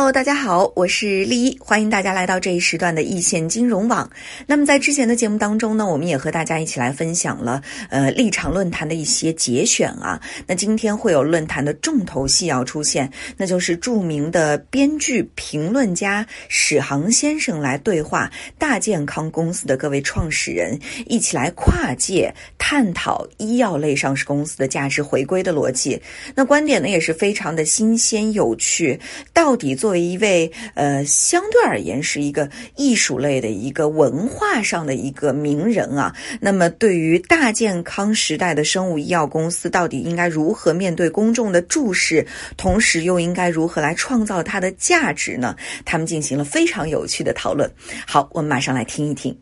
Hello，大家好，我是丽一，欢迎大家来到这一时段的易线金融网。那么在之前的节目当中呢，我们也和大家一起来分享了呃立场论坛的一些节选啊。那今天会有论坛的重头戏要出现，那就是著名的编剧评论家史航先生来对话大健康公司的各位创始人，一起来跨界探讨医药类上市公司的价值回归的逻辑。那观点呢也是非常的新鲜有趣，到底做。作为一位呃，相对而言是一个艺术类的一个文化上的一个名人啊，那么对于大健康时代的生物医药公司，到底应该如何面对公众的注视，同时又应该如何来创造它的价值呢？他们进行了非常有趣的讨论。好，我们马上来听一听。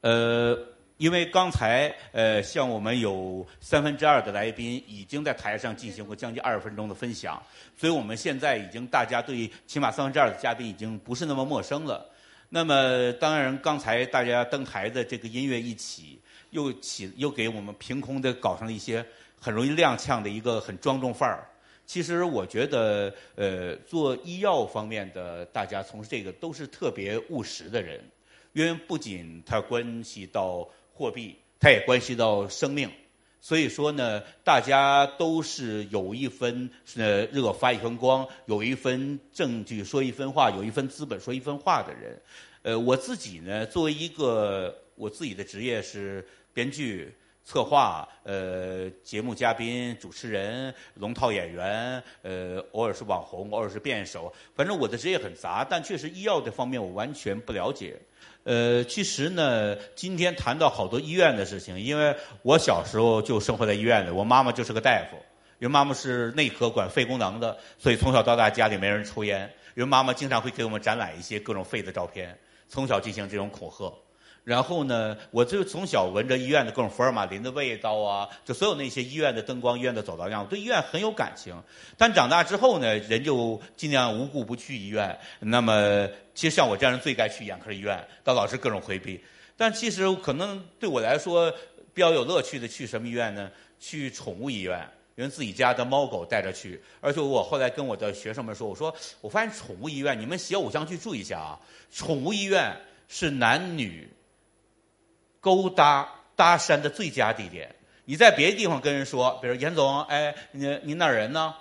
呃。因为刚才呃，像我们有三分之二的来宾已经在台上进行过将近二十分钟的分享，所以我们现在已经大家对起码三分之二的嘉宾已经不是那么陌生了。那么当然，刚才大家登台的这个音乐一起，又起又给我们凭空的搞上了一些很容易踉跄的一个很庄重范儿。其实我觉得，呃，做医药方面的大家从事这个都是特别务实的人，因为不仅它关系到。货币，它也关系到生命，所以说呢，大家都是有一分呃热发一分光，有一分证据说一分话，有一分资本说一分话的人。呃，我自己呢，作为一个我自己的职业是编剧、策划、呃节目嘉宾、主持人、龙套演员，呃偶尔是网红，偶尔是辩手，反正我的职业很杂，但确实医药这方面我完全不了解。呃，其实呢，今天谈到好多医院的事情，因为我小时候就生活在医院里，我妈妈就是个大夫，因为妈妈是内科管肺功能的，所以从小到大家里没人抽烟，因为妈妈经常会给我们展览一些各种肺的照片，从小进行这种恐吓。然后呢，我就从小闻着医院的各种福尔马林的味道啊，就所有那些医院的灯光、医院的走道样，我对医院很有感情。但长大之后呢，人就尽量无故不去医院。那么，其实像我这样人最该去眼科医院，但老是各种回避。但其实可能对我来说比较有乐趣的，去什么医院呢？去宠物医院，因为自己家的猫狗带着去。而且我后来跟我的学生们说，我说我发现宠物医院，你们写偶像剧注意一下啊，宠物医院是男女。勾搭搭讪的最佳地点。你在别的地方跟人说，比如严总，哎，您您哪人呢？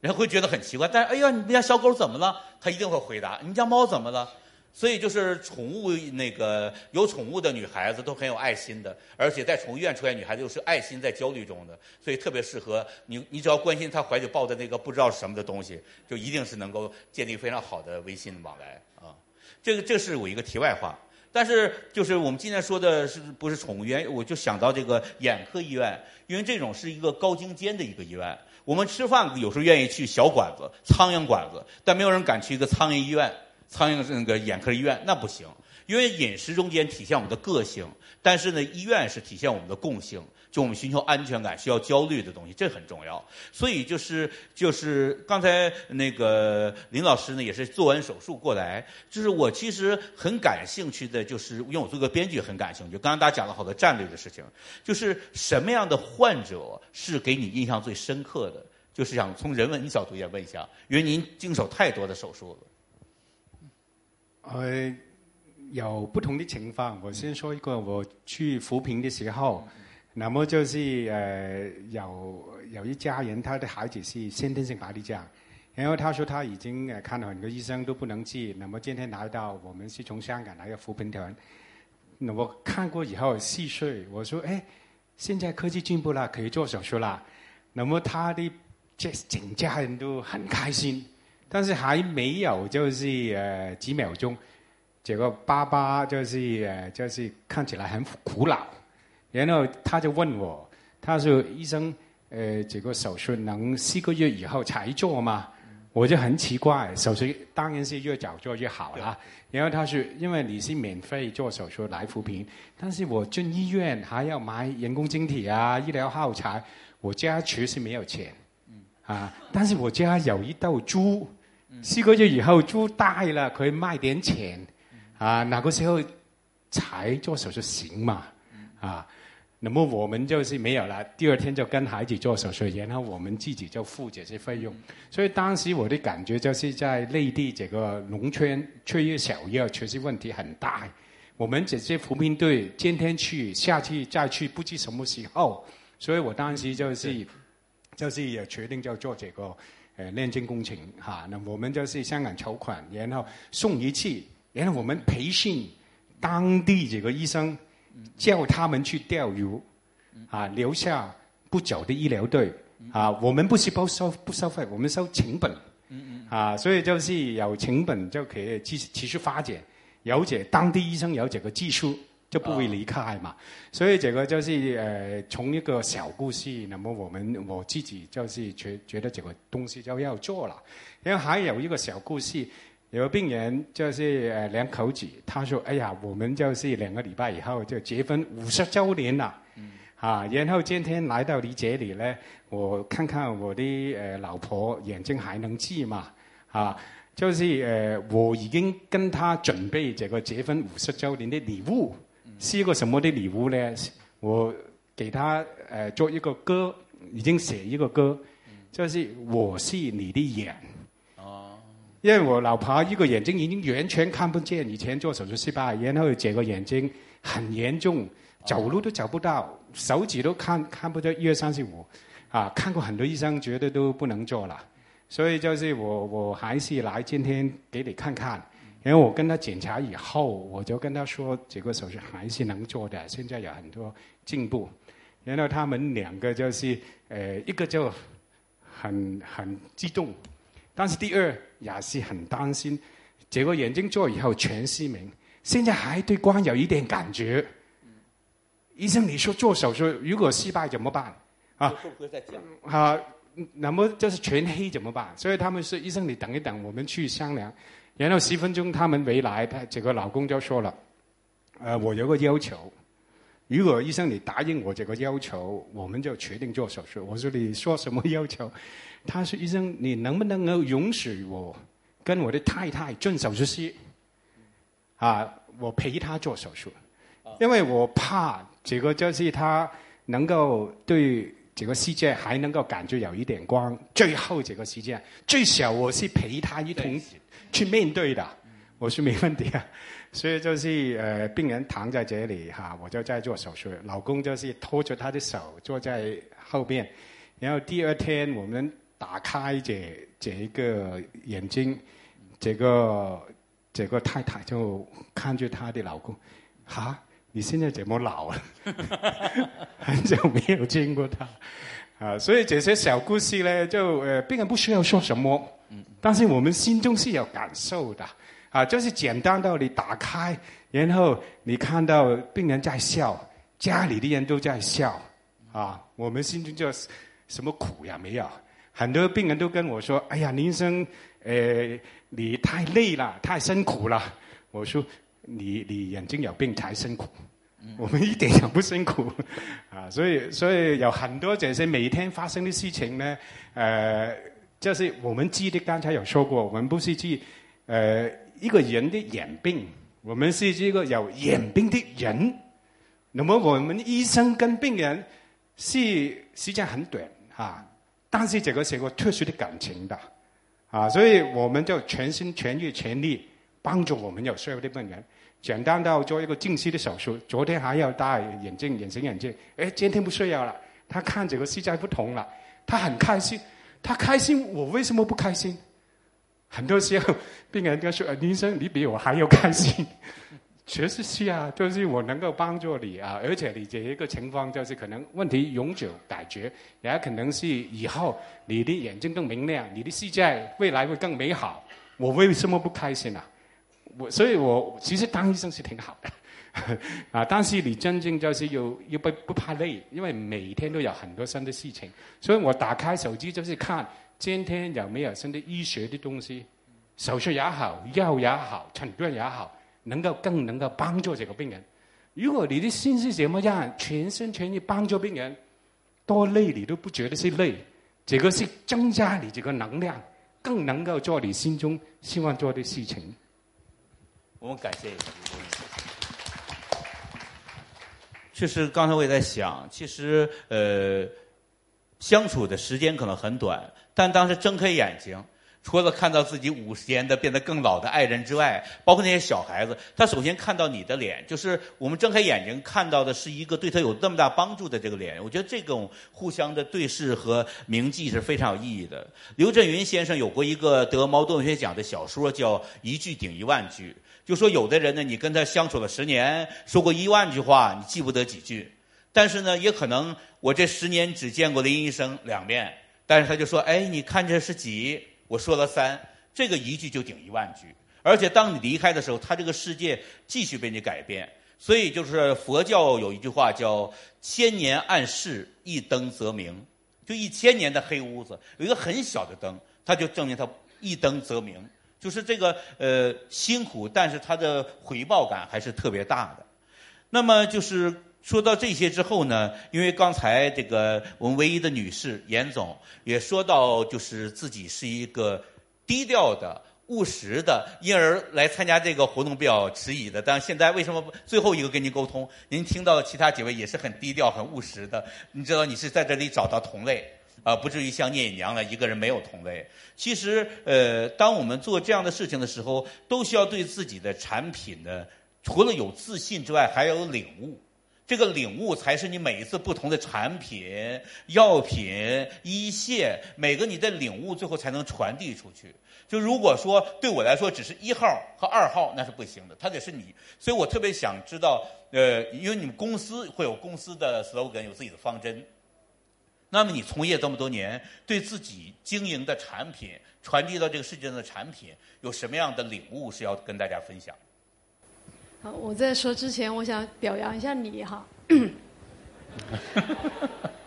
人会觉得很奇怪。但是，哎呀，你们家小狗怎么了？他一定会回答，你家猫怎么了？所以，就是宠物那个有宠物的女孩子都很有爱心的，而且在宠物医院出现女孩子又是爱心在焦虑中的，所以特别适合你。你只要关心她怀里抱的那个不知道是什么的东西，就一定是能够建立非常好的微信往来啊。这个，这是我一个题外话。但是，就是我们今天说的是不是宠物医院？我就想到这个眼科医院，因为这种是一个高精尖的一个医院。我们吃饭有时候愿意去小馆子、苍蝇馆子，但没有人敢去一个苍蝇医院、苍蝇那个眼科医院，那不行。因为饮食中间体现我们的个性，但是呢，医院是体现我们的共性。就我们寻求安全感需要焦虑的东西，这很重要。所以就是就是刚才那个林老师呢，也是做完手术过来。就是我其实很感兴趣的，就是因为我做个编剧很感兴趣。刚刚大家讲了好多战略的事情，就是什么样的患者是给你印象最深刻的？就是想从人文角度也问一下，因为您经手太多的手术了。呃，有不同的情况。我先说一个，我去扶贫的时候。那么就是呃，有有一家人，他的孩子是先天性白内障，然后他说他已经呃看了很多医生都不能治。那么今天来到我们是从香港来的扶贫团，那我看过以后细碎，我说哎，现在科技进步了，可以做手术了。那么他的这整家人都很开心，但是还没有就是呃几秒钟，这个爸爸就是呃就是看起来很苦恼。然后他就问我，他说：“医生，呃，这个手术能四个月以后才做吗？”我就很奇怪，手术当然是越早做越好啦。然后他说因为你是免费做手术来扶贫，但是我进医院还要买人工晶体啊、医疗耗材，我家确实没有钱。啊，但是我家有一头猪，四个月以后猪大了，可以卖点钱。啊，那个时候才做手术行嘛？啊，那么我们就是没有了。第二天就跟孩子做手术，然后我们自己就付这些费用。所以当时我的感觉就是在内地这个农村缺医小药，确实问题很大。我们这些扶贫队今天去，下次再去，不知什么时候。所以我当时就是就是也决定就做这个呃炼金工程哈。那我们就是香港筹款，然后送仪器。然后我们培训当地这个医生，叫他们去钓鱼，啊，留下不久的医疗队，啊，我们不是不收不收费，我们收成本，啊，所以就是有成本就可以继持续发展，了解当地医生有这个技术就不会离开嘛，所以这个就是呃从一个小故事，那么我们我自己就是觉觉得这个东西就要做了，然后还有一个小故事。有个病人就是呃两口子，他说：“哎呀，我们就是两个礼拜以后就结婚五十周年了，啊，然后今天来到你这里呢，我看看我的呃老婆眼睛还能治吗，啊，就是呃我已经跟他准备这个结婚五十周年的礼物，是一个什么的礼物呢？我给他呃做一个歌，已经写一个歌，就是我是你的眼。”因为我老婆一个眼睛已经完全看不见，以前做手术失败，然后这个眼睛很严重，走路都走不到，手指都看看不到一二三四五，啊，看过很多医生，觉得都不能做了，所以就是我我还是来今天给你看看，然后我跟他检查以后，我就跟他说这个手术还是能做的，现在有很多进步，然后他们两个就是呃一个就很很激动。但是第二也是很担心，这个眼睛做以后全失明，现在还对光有一点感觉。医生，你说做手术如果失败怎么办？啊？会不会再讲？啊，那么就是全黑怎么办？所以他们说，医生你等一等，我们去商量。然后十分钟他们回来，他这个老公就说了：“呃，我有个要求，如果医生你答应我这个要求，我们就决定做手术。”我说：“你说什么要求？”他说：“医生，你能不能够允许我跟我的太太进手术室？啊，我陪她做手术，因为我怕这个就是他能够对这个世界还能够感觉有一点光。最后这个时间，最少我是陪他一同去面对的。我说没问题啊，所以就是呃，病人躺在这里哈，我就在做手术。老公就是拖着他的手坐在后边，然后第二天我们。”打开这这一个眼睛，这个这个太太就看着她的老公，哈，你现在怎么老了？很久没有见过他，啊，所以这些小故事呢，就呃，病人不需要说什么，但是我们心中是有感受的，啊，就是简单到你打开，然后你看到病人在笑，家里的人都在笑，啊，我们心中就什么苦呀没有。很多病人都跟我说：“哎呀，林医生，呃，你太累了，太辛苦了。”我说：“你你眼睛有病才辛苦，我们一点也不辛苦啊。”所以所以有很多这些每天发生的事情呢，呃，就是我们记得刚才有说过，我们不是去呃一个人的眼病，我们是一个有眼病的人。那么我们医生跟病人是时间很短啊。但是这个是个特殊的感情的，啊，所以我们就全心全意全力帮助我们有需要的病人。简单到做一个近视的手术，昨天还要戴眼镜、隐形眼镜，哎，今天不需要了。他看这个世界不同了，他很开心。他开心，我为什么不开心？很多时候，病人就说：“医生，你比我还要开心。”确实是啊，就是我能够帮助你啊，而且你这一个情况就是可能问题永久解决，也可能是以后你的眼睛更明亮，你的世界未来会更美好。我为什么不开心啊？我所以，我其实当医生是挺好的 啊，但是你真正就是又又不不怕累，因为每天都有很多新的事情，所以我打开手机就是看今天有没有新的医学的东西，手术也好，药也好，诊断也好，能够更能够帮助这个病人。如果你的心是怎么样，全心全意帮助病人，多累你都不觉得是累，这个是增加你这个能量，更能够做你心中希望做的事情。我们感谢。确实，刚才我也在想，其实呃，相处的时间可能很短，但当时睁开眼睛，除了看到自己五十年的变得更老的爱人之外，包括那些小孩子，他首先看到你的脸，就是我们睁开眼睛看到的是一个对他有这么大帮助的这个脸。我觉得这种互相的对视和铭记是非常有意义的。刘震云先生有过一个得茅盾文学奖的小说，叫《一句顶一万句》。就说有的人呢，你跟他相处了十年，说过一万句话，你记不得几句。但是呢，也可能我这十年只见过林医生两面，但是他就说：“哎，你看这是几？”我说了三，这个一句就顶一万句。而且当你离开的时候，他这个世界继续被你改变。所以就是佛教有一句话叫“千年暗室，一灯则明”，就一千年的黑屋子有一个很小的灯，它就证明它一灯则明。就是这个呃辛苦，但是它的回报感还是特别大的。那么就是说到这些之后呢，因为刚才这个我们唯一的女士严总也说到，就是自己是一个低调的、务实的，因而来参加这个活动比较迟疑的。但现在为什么最后一个跟您沟通？您听到其他几位也是很低调、很务实的，你知道你是在这里找到同类。啊，不至于像聂隐娘了，一个人没有同类。其实，呃，当我们做这样的事情的时候，都需要对自己的产品呢，除了有自信之外，还要有领悟。这个领悟才是你每一次不同的产品、药品、一线，每个你的领悟最后才能传递出去。就如果说对我来说只是一号和二号，那是不行的，它得是你。所以我特别想知道，呃，因为你们公司会有公司的 slogan，有自己的方针。那么你从业这么多年，对自己经营的产品传递到这个世界上的产品，有什么样的领悟是要跟大家分享？好，我在说之前，我想表扬一下你哈。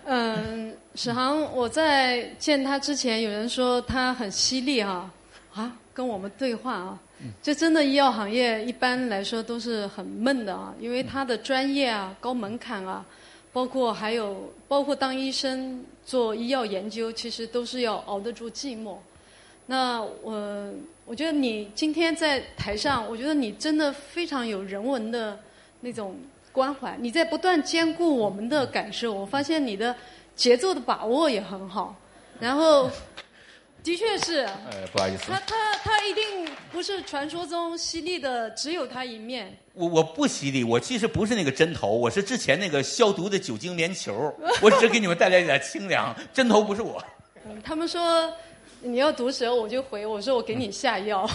嗯，史航，我在见他之前，有人说他很犀利哈，啊，跟我们对话啊，就真的医药行业一般来说都是很闷的啊，因为他的专业啊，高门槛啊。包括还有，包括当医生做医药研究，其实都是要熬得住寂寞。那我我觉得你今天在台上，我觉得你真的非常有人文的那种关怀。你在不断兼顾我们的感受，我发现你的节奏的把握也很好。然后。的确是，呃，不好意思，他他他一定不是传说中犀利的，只有他一面。我我不犀利，我其实不是那个针头，我是之前那个消毒的酒精棉球，我只给你们带来一点清凉。针头不是我。嗯他们说你要毒舌，我就回我说我给你下药。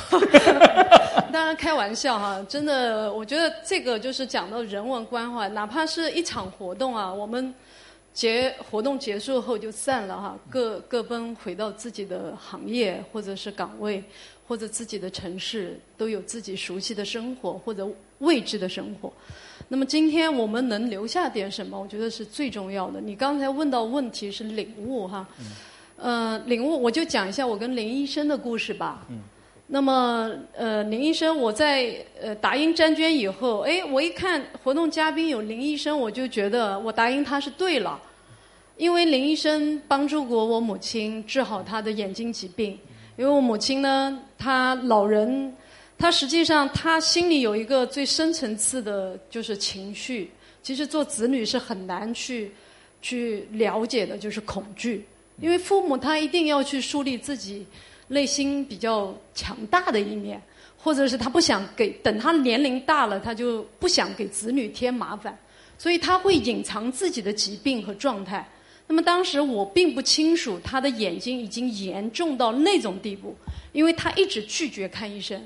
当然开玩笑哈，真的，我觉得这个就是讲到人文关怀，哪怕是一场活动啊，我们。结活动结束后就散了哈，各各奔回到自己的行业或者是岗位，或者自己的城市，都有自己熟悉的生活或者未知的生活。那么今天我们能留下点什么？我觉得是最重要的。你刚才问到问题是领悟哈，嗯，领悟我就讲一下我跟林医生的故事吧。嗯。那么呃，林医生，我在呃答应詹娟以后，哎，我一看活动嘉宾有林医生，我就觉得我答应他是对了，因为林医生帮助过我母亲治好她的眼睛疾病。因为我母亲呢，她老人，她实际上她心里有一个最深层次的就是情绪，其实做子女是很难去去了解的，就是恐惧，因为父母他一定要去树立自己。内心比较强大的一面，或者是他不想给等他年龄大了，他就不想给子女添麻烦，所以他会隐藏自己的疾病和状态。那么当时我并不清楚他的眼睛已经严重到那种地步，因为他一直拒绝看医生。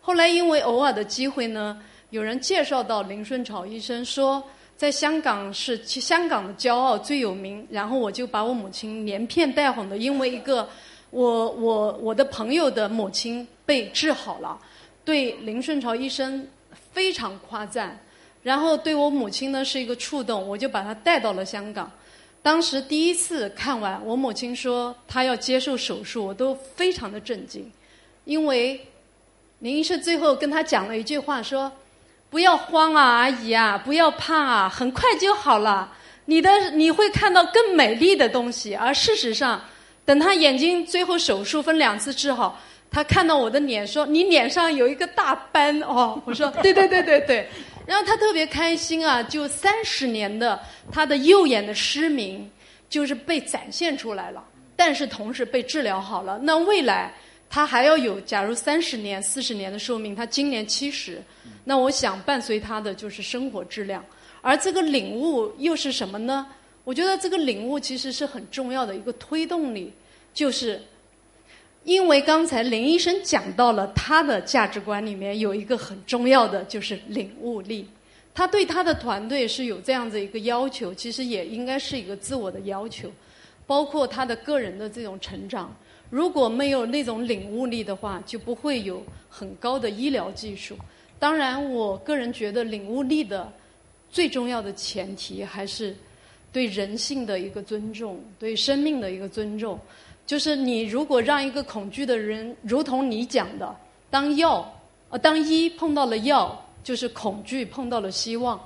后来因为偶尔的机会呢，有人介绍到林顺潮医生，说在香港是香港的骄傲最有名，然后我就把我母亲连骗带哄的，因为一个。我我我的朋友的母亲被治好了，对林顺潮医生非常夸赞，然后对我母亲呢是一个触动，我就把她带到了香港，当时第一次看完，我母亲说她要接受手术，我都非常的震惊，因为林医生最后跟她讲了一句话，说：“不要慌啊，阿姨啊，不要怕啊，很快就好了。你的你会看到更美丽的东西。”而事实上，等她眼睛最后手术分两次治好，她看到我的脸说：“你脸上有一个大斑哦。”我说：“对对对对对。”然后他特别开心啊，就三十年的他的右眼的失明，就是被展现出来了，但是同时被治疗好了。那未来他还要有，假如三十年、四十年的寿命，他今年七十，那我想伴随他的就是生活质量。而这个领悟又是什么呢？我觉得这个领悟其实是很重要的一个推动力，就是。因为刚才林医生讲到了他的价值观里面有一个很重要的就是领悟力，他对他的团队是有这样子一个要求，其实也应该是一个自我的要求，包括他的个人的这种成长。如果没有那种领悟力的话，就不会有很高的医疗技术。当然，我个人觉得领悟力的最重要的前提还是对人性的一个尊重，对生命的一个尊重。就是你如果让一个恐惧的人，如同你讲的，当药，呃，当医碰到了药，就是恐惧碰到了希望，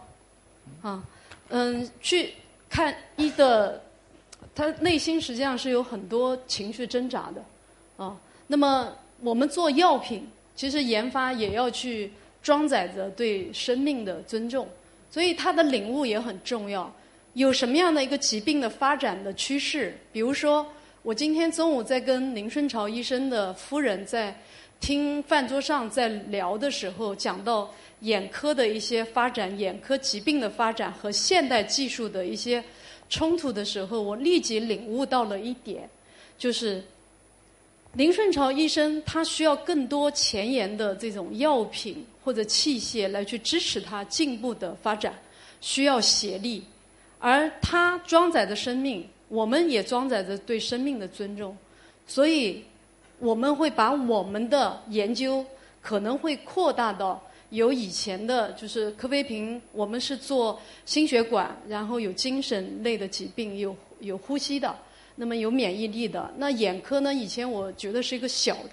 啊，嗯，去看医的，他内心实际上是有很多情绪挣扎的，啊，那么我们做药品，其实研发也要去装载着对生命的尊重，所以他的领悟也很重要。有什么样的一个疾病的发展的趋势？比如说。我今天中午在跟林顺潮医生的夫人在听饭桌上在聊的时候，讲到眼科的一些发展、眼科疾病的发展和现代技术的一些冲突的时候，我立即领悟到了一点，就是林顺潮医生他需要更多前沿的这种药品或者器械来去支持他进步的发展，需要协力，而他装载着生命。我们也装载着对生命的尊重，所以我们会把我们的研究可能会扩大到有以前的，就是柯飞平，我们是做心血管，然后有精神类的疾病，有有呼吸的，那么有免疫力的。那眼科呢？以前我觉得是一个小的，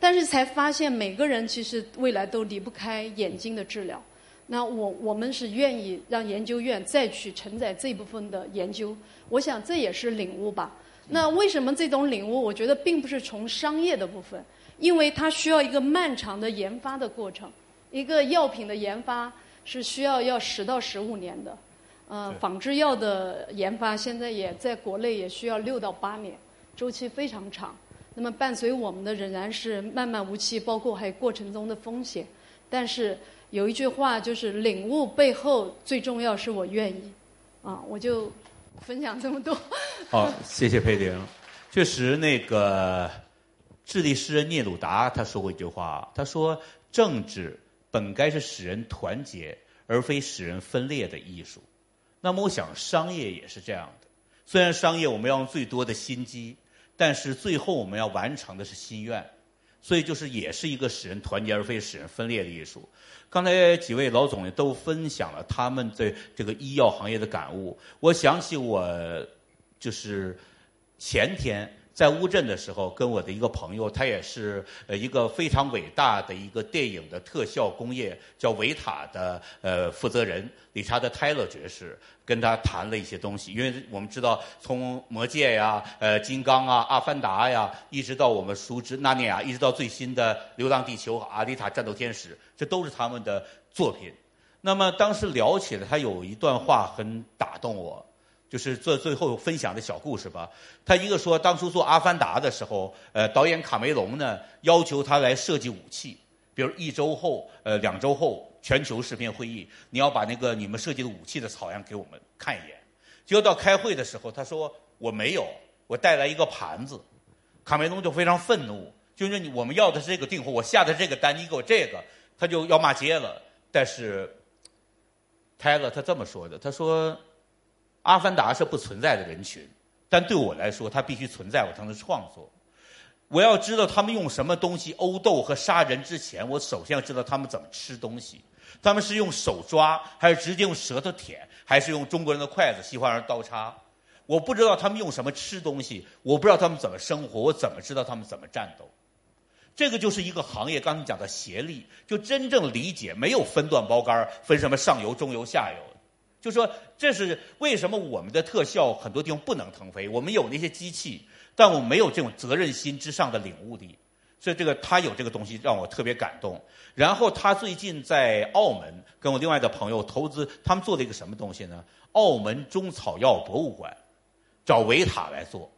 但是才发现每个人其实未来都离不开眼睛的治疗。那我我们是愿意让研究院再去承载这部分的研究。我想这也是领悟吧。那为什么这种领悟？我觉得并不是从商业的部分，因为它需要一个漫长的研发的过程。一个药品的研发是需要要十到十五年的，呃，仿制药的研发现在也在国内也需要六到八年，周期非常长。那么伴随我们的仍然是漫漫无期，包括还有过程中的风险。但是有一句话就是领悟背后最重要是我愿意，啊，我就。分享这么多，好，谢谢佩玲。确实，那个智利诗人聂鲁达他说过一句话，他说：“政治本该是使人团结，而非使人分裂的艺术。”那么，我想商业也是这样的。虽然商业我们要用最多的心机，但是最后我们要完成的是心愿。所以，就是也是一个使人团结而非使人分裂的艺术。刚才几位老总也都分享了他们对这个医药行业的感悟。我想起我就是前天。在乌镇的时候，跟我的一个朋友，他也是呃一个非常伟大的一个电影的特效工业，叫维塔的呃负责人理查德泰勒爵士，跟他谈了一些东西。因为我们知道，从魔戒呀、呃金刚啊、阿凡达呀，一直到我们熟知纳尼亚，一直到最新的流浪地球、和阿丽塔战斗天使，这都是他们的作品。那么当时聊起来，他有一段话很打动我。就是做最后分享的小故事吧。他一个说，当初做《阿凡达》的时候，呃，导演卡梅隆呢要求他来设计武器，比如一周后、呃两周后全球视频会议，你要把那个你们设计的武器的草样给我们看一眼。结果到开会的时候，他说我没有，我带来一个盘子。卡梅隆就非常愤怒，就是你我们要的是这个订货，我下的这个单，你给我这个，他就要骂街了。但是泰勒他这么说的，他说。阿凡达是不存在的人群，但对我来说，它必须存在，我才能创作。我要知道他们用什么东西殴斗和杀人之前，我首先要知道他们怎么吃东西。他们是用手抓，还是直接用舌头舔，还是用中国人的筷子、西方人刀叉？我不知道他们用什么吃东西，我不知道他们怎么生活，我怎么知道他们怎么战斗？这个就是一个行业，刚才讲的协力，就真正理解，没有分段包干分什么上游、中游、下游。就说这是为什么我们的特效很多地方不能腾飞？我们有那些机器，但我没有这种责任心之上的领悟力。所以这个他有这个东西让我特别感动。然后他最近在澳门跟我另外的朋友投资，他们做了一个什么东西呢？澳门中草药博物馆，找维塔来做。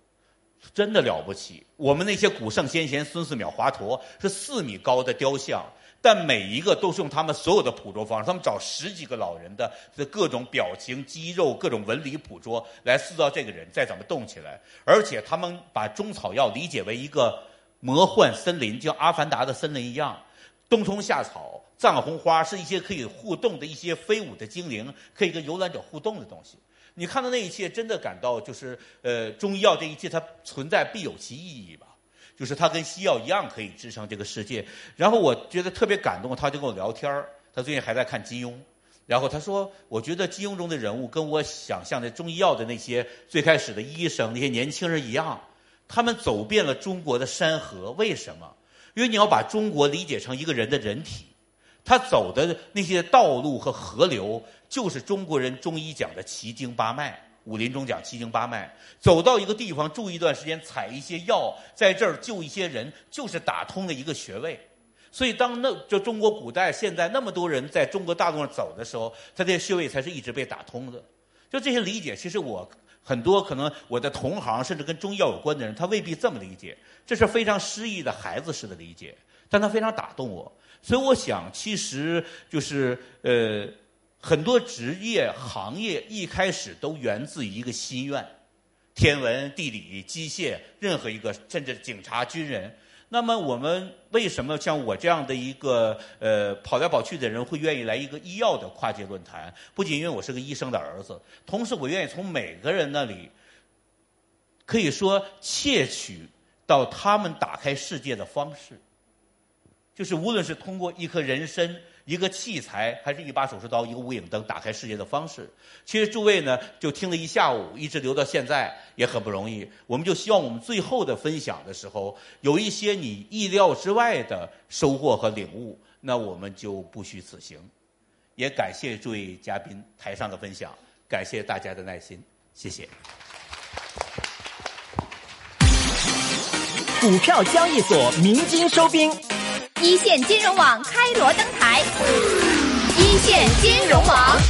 真的了不起！我们那些古圣先贤，孙思邈、华佗是四米高的雕像，但每一个都是用他们所有的捕捉方式。他们找十几个老人的各种表情、肌肉、各种纹理捕捉，来塑造这个人再怎么动起来。而且他们把中草药理解为一个魔幻森林，就像阿凡达的森林一样，冬虫夏草、藏红花是一些可以互动的一些飞舞的精灵，可以跟游览者互动的东西。你看到那一切，真的感到就是呃，中医药这一切它存在必有其意义吧？就是他跟西药一样可以支撑这个世界。然后我觉得特别感动，他就跟我聊天他最近还在看金庸，然后他说：“我觉得金庸中的人物跟我想象的中医药的那些最开始的医生那些年轻人一样，他们走遍了中国的山河。为什么？因为你要把中国理解成一个人的人体。”他走的那些道路和河流，就是中国人中医讲的奇经八脉。武林中讲七经八脉，走到一个地方住一段时间，采一些药，在这儿救一些人，就是打通了一个穴位。所以，当那就中国古代现在那么多人在中国大陆上走的时候，他这些穴位才是一直被打通的。就这些理解，其实我很多可能我的同行，甚至跟中医药有关的人，他未必这么理解。这是非常诗意的孩子式的理解，但他非常打动我。所以我想，其实就是呃，很多职业行业一开始都源自于一个心愿，天文、地理、机械，任何一个，甚至警察、军人。那么我们为什么像我这样的一个呃跑来跑去的人会愿意来一个医药的跨界论坛？不仅因为我是个医生的儿子，同时我愿意从每个人那里，可以说窃取到他们打开世界的方式。就是无论是通过一颗人参、一个器材，还是一把手术刀、一个无影灯打开世界的方式，其实诸位呢就听了一下午，一直留到现在也很不容易。我们就希望我们最后的分享的时候，有一些你意料之外的收获和领悟，那我们就不虚此行。也感谢诸位嘉宾台上的分享，感谢大家的耐心，谢谢。股票交易所鸣金收兵。一线金融网开锣登台，一线金融网。